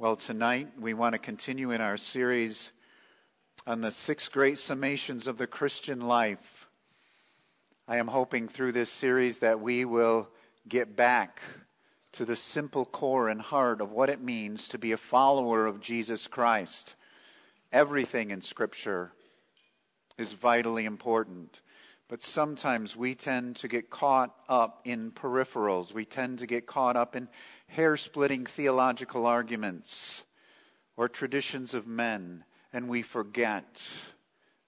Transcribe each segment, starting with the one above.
Well, tonight we want to continue in our series on the six great summations of the Christian life. I am hoping through this series that we will get back to the simple core and heart of what it means to be a follower of Jesus Christ. Everything in Scripture is vitally important. But sometimes we tend to get caught up in peripherals. We tend to get caught up in hair splitting theological arguments or traditions of men, and we forget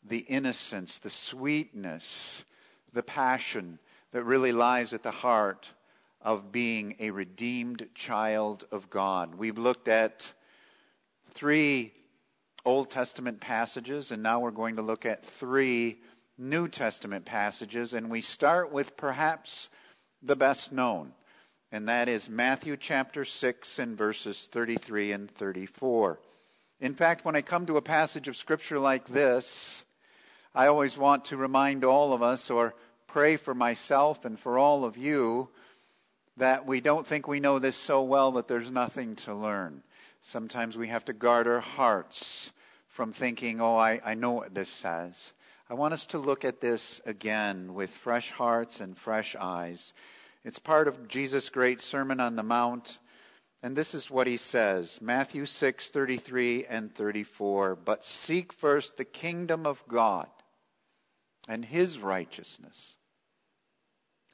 the innocence, the sweetness, the passion that really lies at the heart of being a redeemed child of God. We've looked at three Old Testament passages, and now we're going to look at three New Testament passages, and we start with perhaps the best known, and that is Matthew chapter 6 and verses 33 and 34. In fact, when I come to a passage of Scripture like this, I always want to remind all of us, or pray for myself and for all of you, that we don't think we know this so well that there's nothing to learn. Sometimes we have to guard our hearts from thinking, oh, I, I know what this says. I want us to look at this again with fresh hearts and fresh eyes. It's part of Jesus' great Sermon on the Mount. And this is what he says Matthew 6 33 and 34. But seek first the kingdom of God and his righteousness,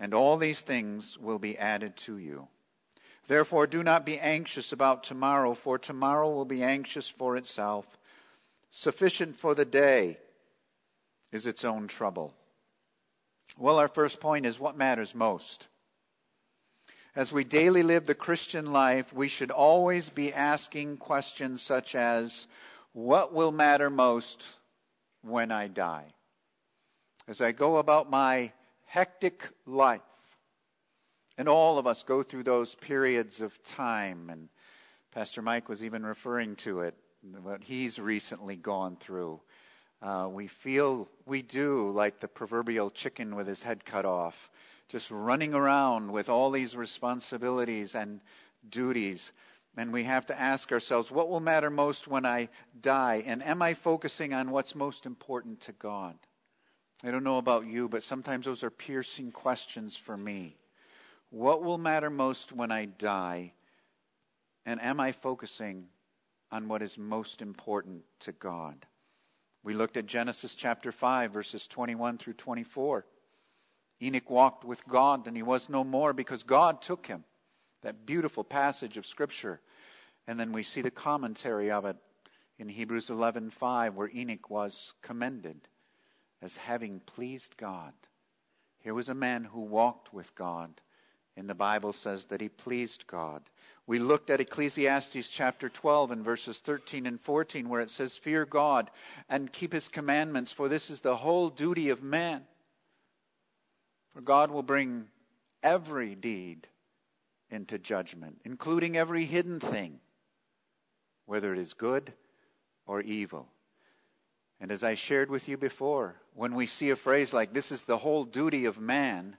and all these things will be added to you. Therefore, do not be anxious about tomorrow, for tomorrow will be anxious for itself. Sufficient for the day is its own trouble. Well, our first point is what matters most. As we daily live the Christian life, we should always be asking questions such as What will matter most when I die? As I go about my hectic life, and all of us go through those periods of time, and Pastor Mike was even referring to it, what he's recently gone through. Uh, we feel we do like the proverbial chicken with his head cut off, just running around with all these responsibilities and duties. And we have to ask ourselves, what will matter most when I die? And am I focusing on what's most important to God? I don't know about you, but sometimes those are piercing questions for me. What will matter most when I die? And am I focusing on what is most important to God? We looked at Genesis chapter 5, verses 21 through 24. Enoch walked with God, and he was no more because God took him. That beautiful passage of Scripture. And then we see the commentary of it in Hebrews 11:5 where Enoch was commended as having pleased God. Here was a man who walked with God, and the Bible says that he pleased God. We looked at Ecclesiastes chapter 12 and verses 13 and 14, where it says, Fear God and keep his commandments, for this is the whole duty of man. For God will bring every deed into judgment, including every hidden thing, whether it is good or evil. And as I shared with you before, when we see a phrase like, This is the whole duty of man,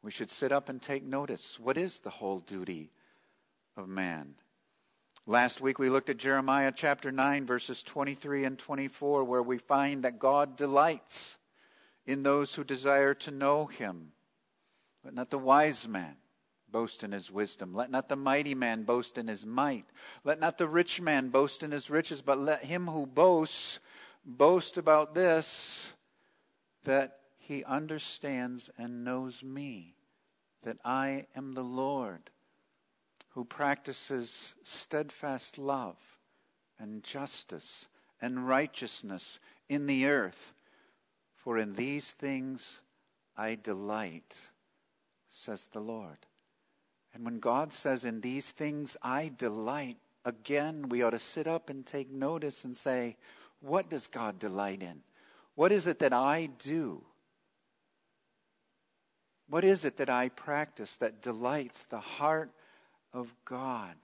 we should sit up and take notice. What is the whole duty of man. Last week we looked at Jeremiah chapter 9, verses 23 and 24, where we find that God delights in those who desire to know him. Let not the wise man boast in his wisdom. Let not the mighty man boast in his might. Let not the rich man boast in his riches, but let him who boasts boast about this that he understands and knows me, that I am the Lord who practices steadfast love and justice and righteousness in the earth. For in these things I delight, says the Lord. And when God says, In these things I delight, again, we ought to sit up and take notice and say, What does God delight in? What is it that I do? What is it that I practice that delights the heart of God.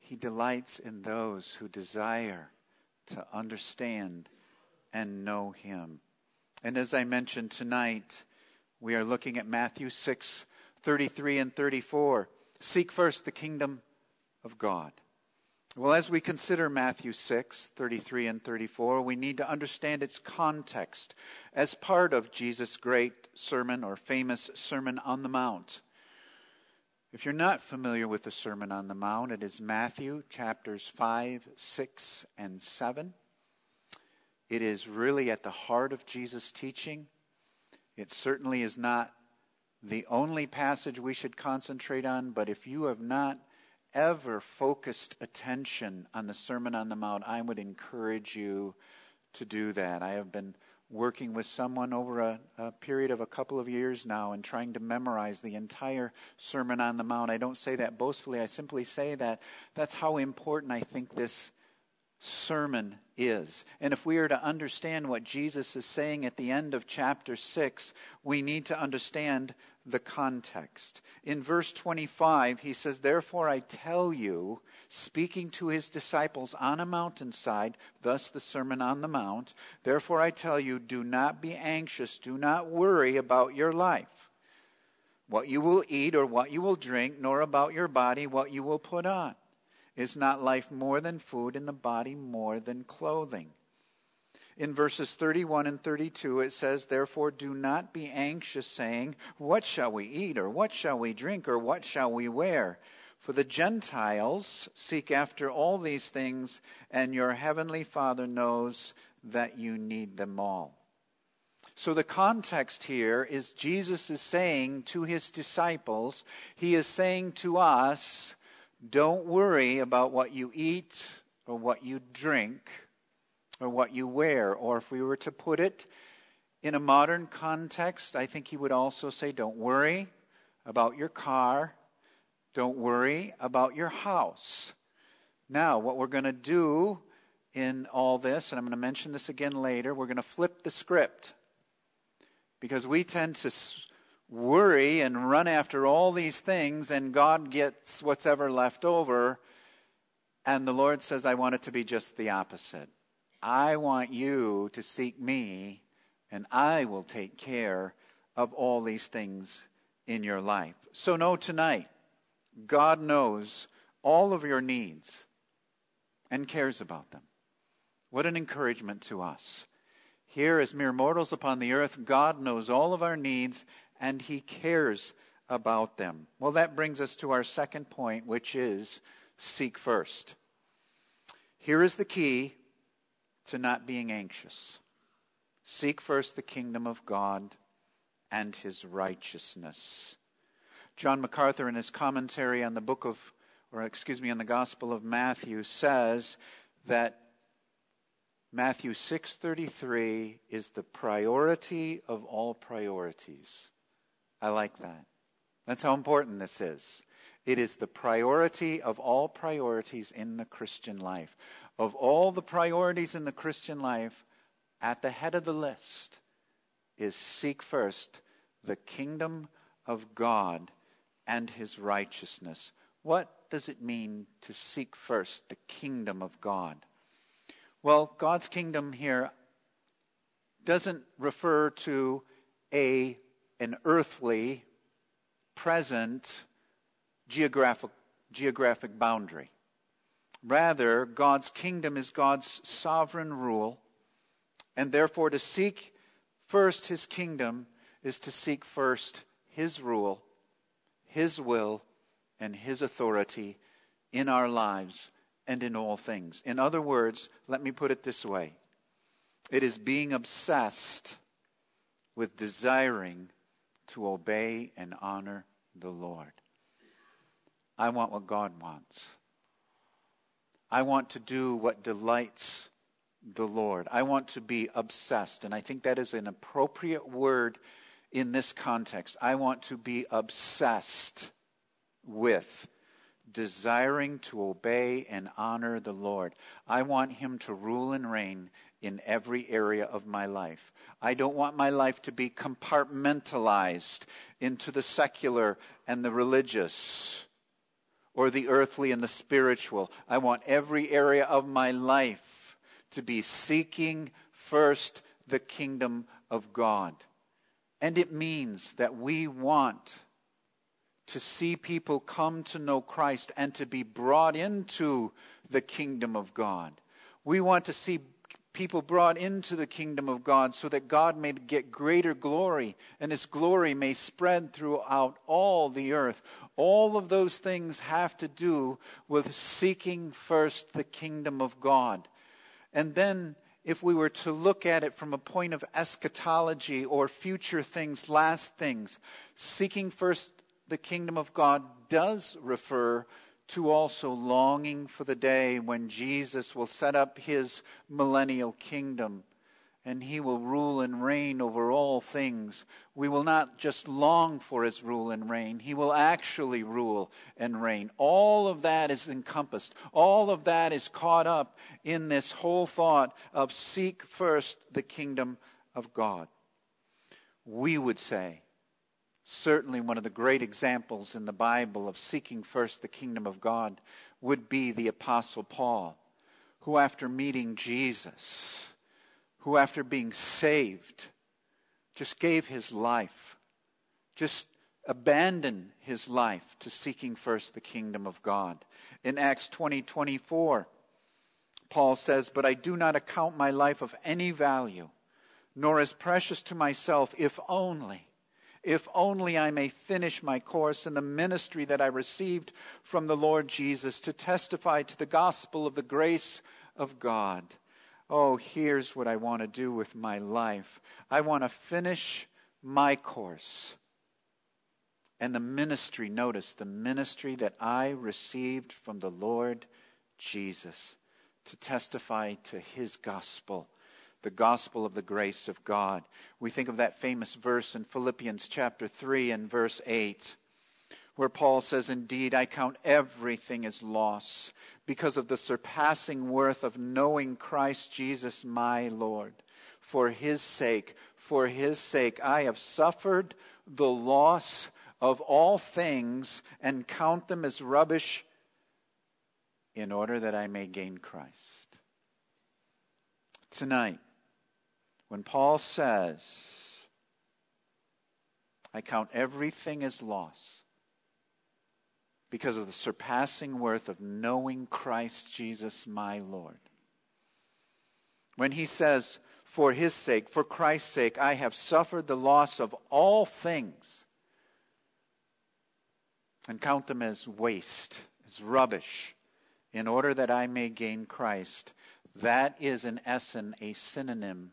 He delights in those who desire to understand and know Him. And as I mentioned tonight, we are looking at Matthew 6 33 and 34. Seek first the kingdom of God Well, as we consider Matthew 6, 33 and 34, we need to understand its context as part of Jesus' great sermon or famous Sermon on the Mount. If you're not familiar with the Sermon on the Mount, it is Matthew chapters 5, 6, and 7. It is really at the heart of Jesus' teaching. It certainly is not the only passage we should concentrate on, but if you have not ever focused attention on the Sermon on the Mount, I would encourage you to do that. I have been working with someone over a, a, period of a couple of years now and trying to memorize the entire Sermon on the Mount. I don't say that boastfully, I simply say that that's how important I think this sermon is. And if we are to understand what Jesus is saying at the end of chapter 6, we need to understand the context. In verse 25, he says, Therefore I tell you, speaking to his disciples on a mountainside, thus the Sermon on the Mount, therefore I tell you, do not be anxious, do not worry about your life, what you will eat or what you will drink, nor about your body, what you will put on. Is not life more than food, and the body more than clothing? In verses 31 and 32, it says, Therefore, do not be anxious, saying, What shall we eat, or what shall we drink, or what shall we wear? For the Gentiles seek after all these things, and your heavenly Father knows that you need them all. So, the context here is Jesus is saying to his disciples, He is saying to us, don't worry about what you eat or what you drink or what you wear. Or if we were to put it in a modern context, I think he would also say, don't worry about your car. Don't worry about your house. Now, what we're going to do in all this, and I'm going to mention this again later, we're going to flip the script. Because we tend to worry and run after all these things, and God gets what's ever left over. And the Lord says, I want it to be just the opposite. I want you to seek me, and I will take care of all these things in your life. So, know tonight, God knows all of your needs and cares about them. What an encouragement to us. Here, as mere mortals upon the earth, God knows all of our needs and He cares about them. Well, that brings us to our second point, which is seek first. Here is the key to not being anxious seek first the kingdom of God and His righteousness. John MacArthur, in his commentary on the book of, or excuse me, on the Gospel of Matthew, says that Matthew 6:33 is the priority of all priorities. I like that. That's how important this is. It is the priority of all priorities in the Christian life. Of all the priorities in the Christian life, at the head of the list is seek first the kingdom of God and his righteousness. What does it mean to seek first the kingdom of God? Well, God's kingdom here doesn't refer to a an earthly, present geographic, geographic boundary. Rather, God's kingdom is God's sovereign rule, and therefore to seek first his kingdom is to seek first his rule, his will, and his authority in our lives and in all things. In other words, let me put it this way it is being obsessed with desiring to obey and honor the Lord. I want what God wants. I want to do what delights the Lord. I want to be obsessed. And I think that is an appropriate word in this context. I want to be obsessed with desiring to obey and honor the Lord. I want Him to rule and reign in every area of my life. I don't want my life to be compartmentalized into the secular and the religious or the earthly and the spiritual. I want every area of my life to be seeking first the kingdom of God. And it means that we want to see people come to know Christ and to be brought into the kingdom of God. We want to see people brought into the kingdom of God so that God may get greater glory and his glory may spread throughout all the earth. All of those things have to do with seeking first the kingdom of God. And then, if we were to look at it from a point of eschatology or future things, last things, seeking first the kingdom of God does refer to also longing for the day when Jesus will set up his millennial kingdom and he will rule and reign over all things. We will not just long for his rule and reign, he will actually rule and reign. All of that is encompassed, all of that is caught up in this whole thought of seek first the kingdom of God. We would say, certainly one of the great examples in the Bible of seeking first the kingdom of God would be the Apostle Paul, who, after meeting Jesus, who, after being saved, just gave his life, just abandoned his life to seeking first the kingdom of God. In Acts 20 24, Paul says, But I do not account my life of any value, nor as precious to myself, if only if only I may finish my course in the ministry that I received from the Lord Jesus to testify to the gospel of the grace of God. Oh, here's what I want to do with my life I want to finish my course. And the ministry, notice the ministry that I received from the Lord Jesus to testify to his gospel the gospel of the grace of God. We think of that famous verse in Philippians chapter 3 and verse 8, where Paul says, Indeed, I count everything as loss because of the surpassing worth of knowing Christ Jesus my Lord. For his sake, for his sake, I have suffered the loss of all things and count them as rubbish in order that I may gain Christ. Tonight, when Paul says, I count everything as loss because of the surpassing worth of knowing Christ Jesus my Lord. When he says, For his sake, for Christ's sake, I have suffered the loss of all things and count them as waste, as rubbish, in order that I may gain Christ. That is, in essence, a synonym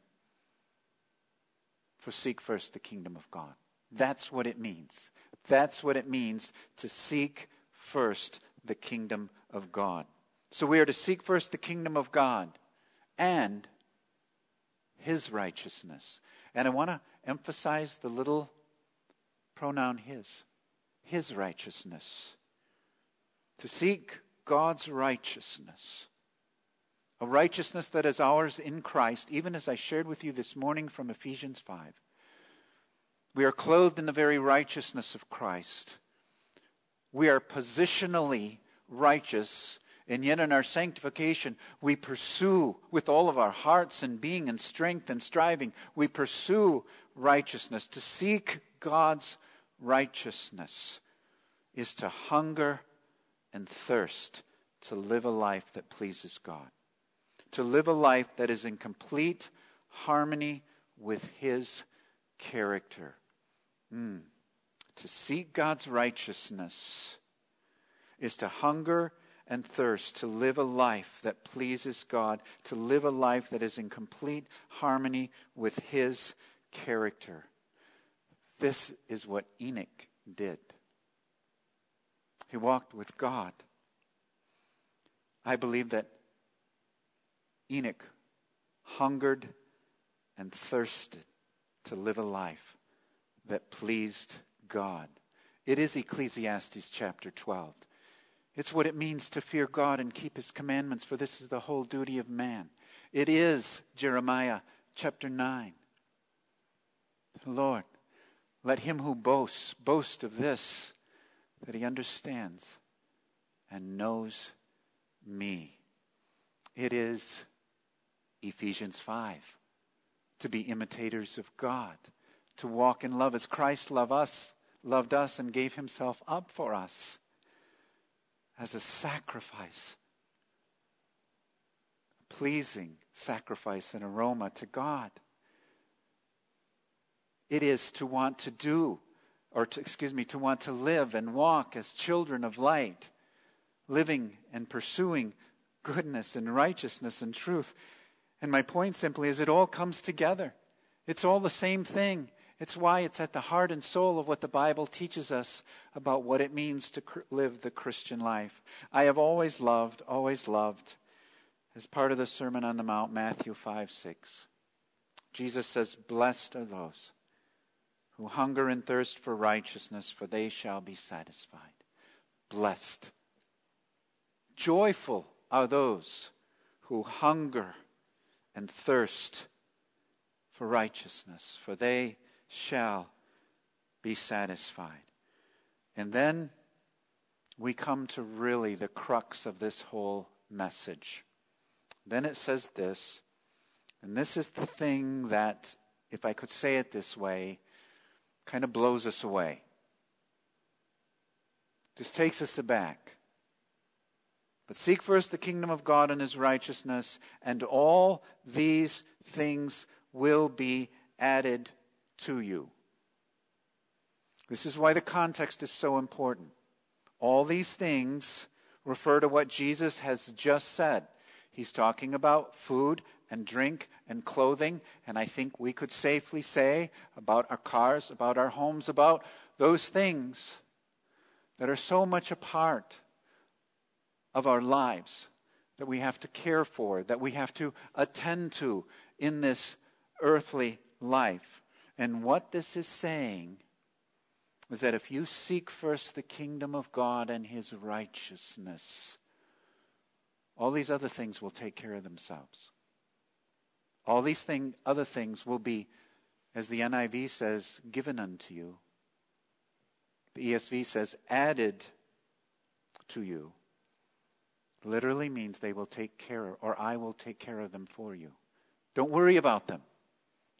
for seek first the kingdom of God. That's what it means. That's what it means to seek first the kingdom of God. So we are to seek first the kingdom of God and his righteousness. And I want to emphasize the little pronoun his, his righteousness. To seek God's righteousness a righteousness that is ours in Christ, even as I shared with you this morning from Ephesians 5. We are clothed in the very righteousness of Christ. We are positionally righteous, and yet in our sanctification, we pursue with all of our hearts and being and strength and striving, we pursue righteousness. To seek God's righteousness is to hunger and thirst to live a life that pleases God to live a life that is in complete harmony with His character. Mm. To seek God's righteousness is to hunger and thirst to live a life that pleases God, to live a life that is in complete harmony with His character. This is what Enoch did. He walked with God. I believe that Enoch hungered and thirsted to live a life that pleased God. It is Ecclesiastes chapter 12. It's what it means to fear God and keep his commandments, for this is the whole duty of man. It is Jeremiah chapter 9. Lord, let him who boasts boast of this, that he understands and knows me. It is Ephesians 5. To be imitators of God, to walk in love as Christ loved us, loved us and gave himself up for us as a sacrifice, a pleasing sacrifice and aroma to God. It is to want to do, or to, excuse me, to want to live and walk as children of light, living and pursuing goodness and righteousness and truth. And my point simply is it all comes together. It's all the same thing. It's why it's at the heart and soul of what the Bible teaches us about what it means to live the Christian life. I have always loved, always loved, as part of the Sermon on the Mount, Matthew 5 6. Jesus says, Blessed are those who hunger and thirst for righteousness, for they shall be satisfied. Blessed. Joyful are those who hunger and thirst for righteousness, for they shall be satisfied. And then we come to really the crux of this whole message. Then it says this, and this is the thing that, if I could say it this way, kind of blows us away. Just takes us aback. But seek first the kingdom of God and his righteousness, and all these things will be added to you. This is why the context is so important. All these things refer to what Jesus has just said. He's talking about food and drink and clothing, and I think we could safely say about our cars, about our homes, about those things that are so much a part of our lives that we have to care for, that we have to attend to in this earthly life. And what this is saying is that if you seek first the kingdom of God and his righteousness, all these other things will take care of themselves. All these thing, other things will be, as the NIV says, given unto you. The ESV says, added to you. Literally means they will take care, or I will take care of them for you. Don't worry about them.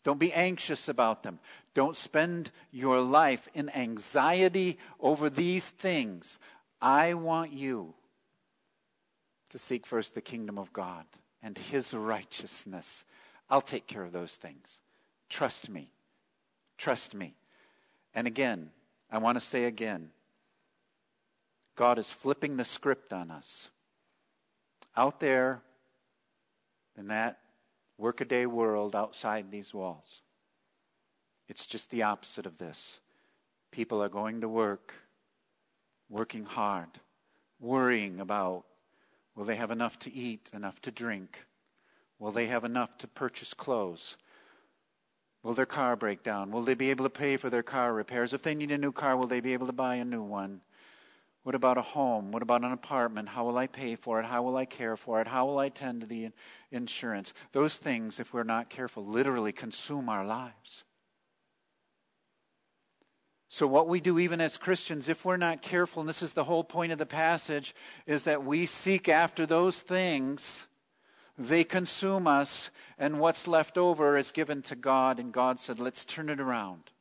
Don't be anxious about them. Don't spend your life in anxiety over these things. I want you to seek first the kingdom of God and his righteousness. I'll take care of those things. Trust me. Trust me. And again, I want to say again God is flipping the script on us. Out there in that workaday world outside these walls. It's just the opposite of this. People are going to work, working hard, worrying about will they have enough to eat, enough to drink? Will they have enough to purchase clothes? Will their car break down? Will they be able to pay for their car repairs? If they need a new car, will they be able to buy a new one? What about a home? What about an apartment? How will I pay for it? How will I care for it? How will I tend to the insurance? Those things, if we're not careful, literally consume our lives. So, what we do, even as Christians, if we're not careful, and this is the whole point of the passage, is that we seek after those things. They consume us, and what's left over is given to God, and God said, Let's turn it around.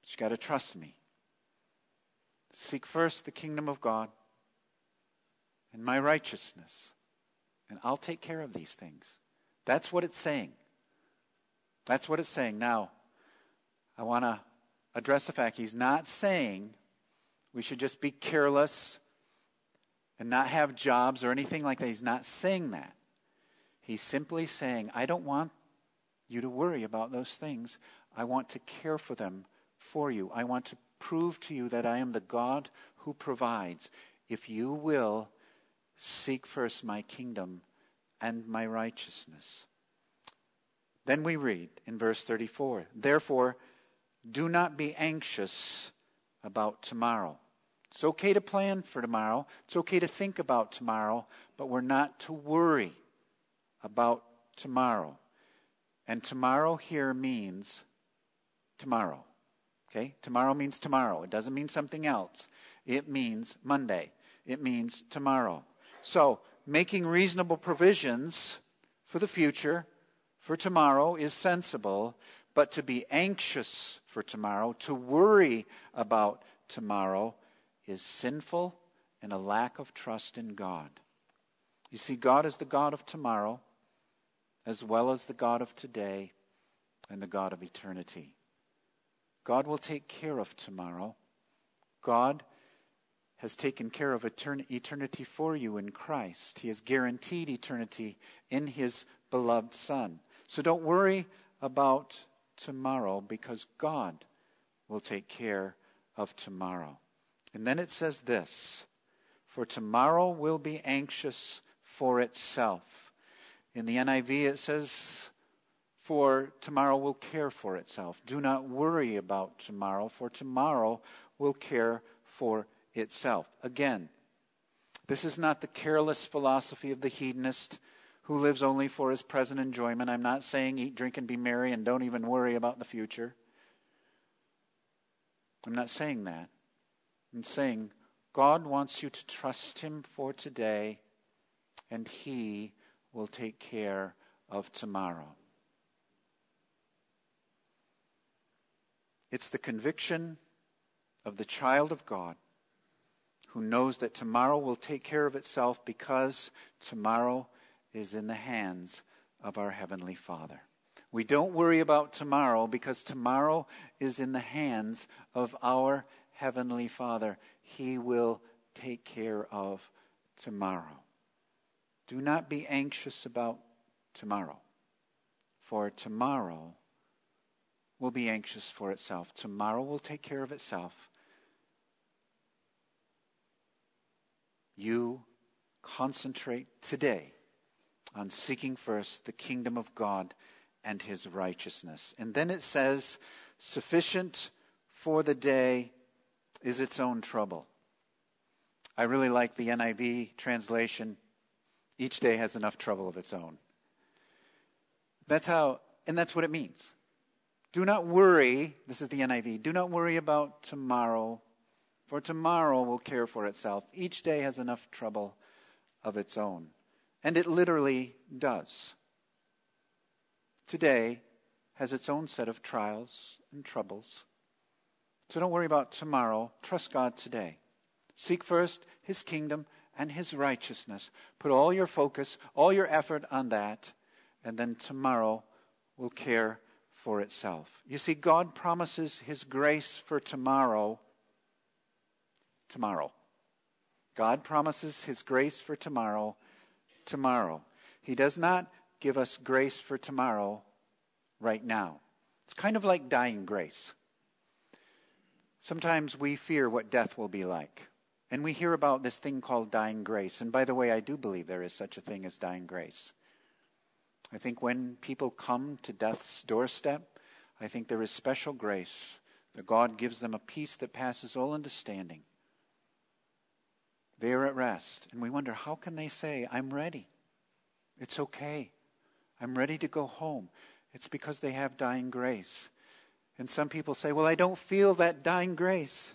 But you got to trust me. Seek first the kingdom of God and my righteousness, and I'll take care of these things. That's what it's saying. That's what it's saying. Now, I want to address the fact he's not saying we should just be careless and not have jobs or anything like that. He's not saying that. He's simply saying, I don't want you to worry about those things. I want to care for them for you. I want to prove to you that I am the God who provides. If you will seek first my kingdom and my righteousness. Then we read in verse 34 Therefore, do not be anxious about tomorrow. It's okay to plan for tomorrow, it's okay to think about tomorrow, but we're not to worry about tomorrow. And tomorrow here means tomorrow. Okay? Tomorrow means tomorrow. It doesn't mean something else. It means Monday. It means tomorrow. So, making reasonable provisions for the future, for tomorrow, is sensible, But to be anxious for tomorrow, to worry about tomorrow, is sinful and a lack of trust in God. You see, God is the God of tomorrow, as well as the God of today and the God of eternity. God will take care of tomorrow. God has taken care of eternity for you in Christ. He has guaranteed eternity in His beloved Son. So don't worry about tomorrow because God will take care of tomorrow. And then it says this for tomorrow will be anxious for itself. In the NIV, it says, For tomorrow will care for itself. Do not worry about tomorrow, for tomorrow will care for itself. Again, this is not the careless philosophy of the hedonist who lives only for his present enjoyment. I'm not saying eat, drink, and be merry and don't even worry about the future. I'm not saying that. I'm saying God wants you to trust Him for today, and He will take care of tomorrow. It's the conviction of the child of God who knows that tomorrow will take care of itself because tomorrow is in the hands of our Heavenly Father. We don't worry about tomorrow because tomorrow is in the hands of our Heavenly Father. He will take care of tomorrow. Do not be anxious about tomorrow, for tomorrow will be anxious for itself. Tomorrow will take care of itself. You concentrate today on seeking first the kingdom of God and his righteousness. And then it says, sufficient for the day is its own trouble. I really like the NIV translation. Each day has enough trouble of its own. That's how, and that's what it means. Do not worry, this is the NIV, do not worry about tomorrow, for tomorrow will care for itself. Each day has enough trouble of its own. And it literally does. Today has its own set of trials and troubles. So don't worry about tomorrow. Trust God today. Seek first His kingdom and His righteousness. Put all your focus, all your effort on that, and then tomorrow will care for itself. You see, God promises His grace for tomorrow. Tomorrow. God promises His grace for tomorrow. Tomorrow. He does not give us grace for tomorrow right now. It's kind of like dying grace. Sometimes we fear what death will be like. And we hear about this thing called dying grace. And by the way, I do believe there is such a thing as dying grace. I think when people come to death's doorstep, I think there is special grace that God gives them a peace that passes all understanding. They are at rest. And we wonder, how can they say, I'm ready? It's okay. I'm ready to go home. It's because they have dying grace. And some people say, Well, I don't feel that dying grace.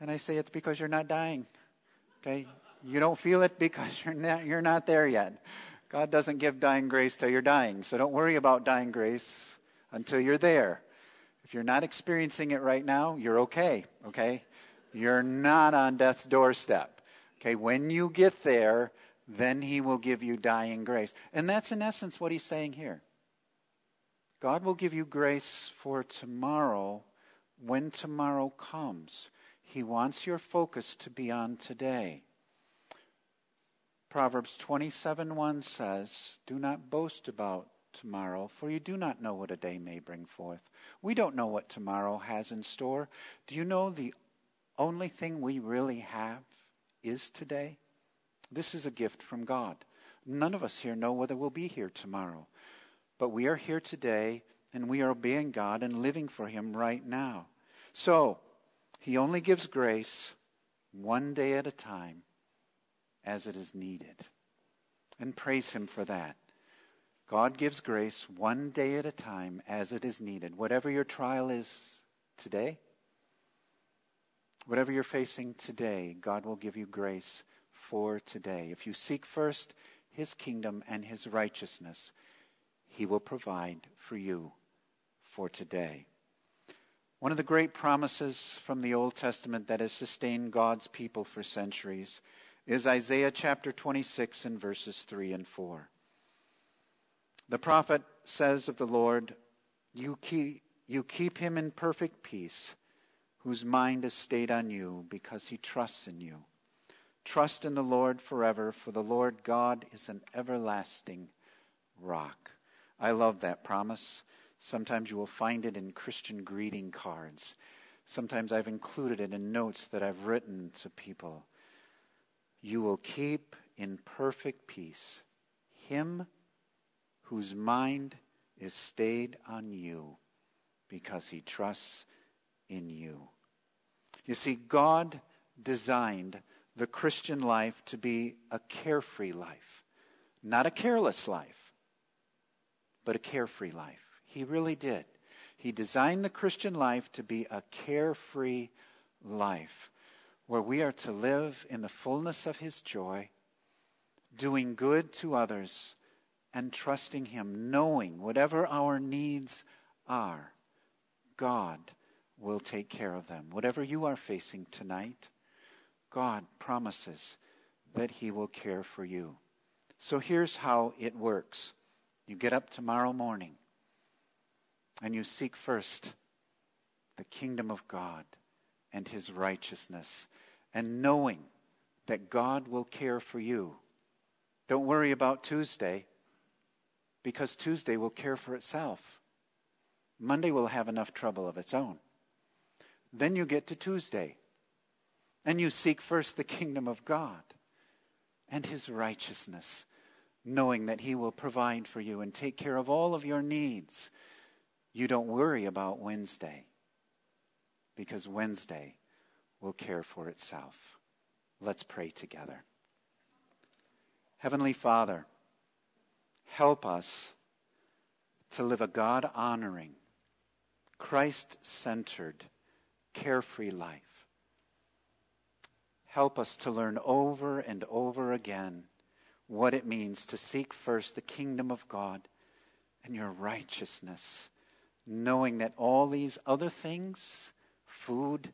And I say, It's because you're not dying. Okay? You don't feel it because you're not, you're not there yet. God doesn't give dying grace till you're dying. So don't worry about dying grace until you're there. If you're not experiencing it right now, you're okay. Okay? You're not on death's doorstep. Okay? When you get there, then he will give you dying grace. And that's in essence what he's saying here. God will give you grace for tomorrow when tomorrow comes. He wants your focus to be on today. Proverbs 27 1 says, Do not boast about tomorrow, for you do not know what a day may bring forth. We don't know what tomorrow has in store. Do you know the only thing we really have is today? This is a gift from God. None of us here know whether we'll be here tomorrow. But we are here today and we are obeying God and living for Him right now. So, He only gives grace one day at a time as it is needed. And praise Him for that. God gives grace one day at a time as it is needed. Whatever your trial is today, whatever you're facing today, God will give you grace for today. If you seek first His kingdom and His righteousness, he will provide for you for today. One of the great promises from the Old Testament that has sustained God's people for centuries is Isaiah chapter 26 and verses 3 and 4. The prophet says of the Lord, You keep, you keep him in perfect peace, whose mind is stayed on you because he trusts in you. Trust in the Lord forever, for the Lord God is an everlasting rock. I love that promise. Sometimes you will find it in Christian greeting cards. Sometimes I've included it in notes that I've written to people. You will keep in perfect peace him whose mind is stayed on you because he trusts in you. You see, God designed the Christian life to be a carefree life, not a careless life, but a carefree life. He really did. He designed the Christian life to be a carefree life where we are to live in the fullness of His joy, doing good to others, and trusting Him, knowing whatever our needs are, God will take care of them. Whatever you are facing tonight, God promises that He will care for you. So here's how it works you get up tomorrow morning and you seek first the kingdom of God and His righteousness, and knowing that God will care for you. Don't worry about Tuesday because Tuesday will care for itself. Monday will have enough trouble of its own. Then you get to Tuesday and you seek first the kingdom of God and his righteousness, knowing that he will provide for you and take care of all of your needs. You don't worry about Wednesday because Wednesday will care for itself. Let's pray together. Heavenly Father, help us to live a God honoring, Christ centered, carefree life Help us to learn over and over again what it means to seek first the kingdom of God and your righteousness, knowing that all these other things food,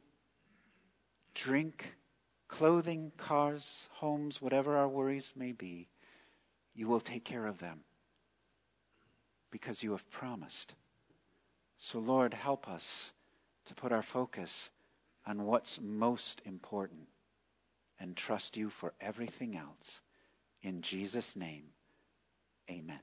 drink, clothing, cars, homes, whatever our worries may be you will take care of them because you have promised. So, Lord, help us to put our focus on what's most important and trust you for everything else. In Jesus' name, amen.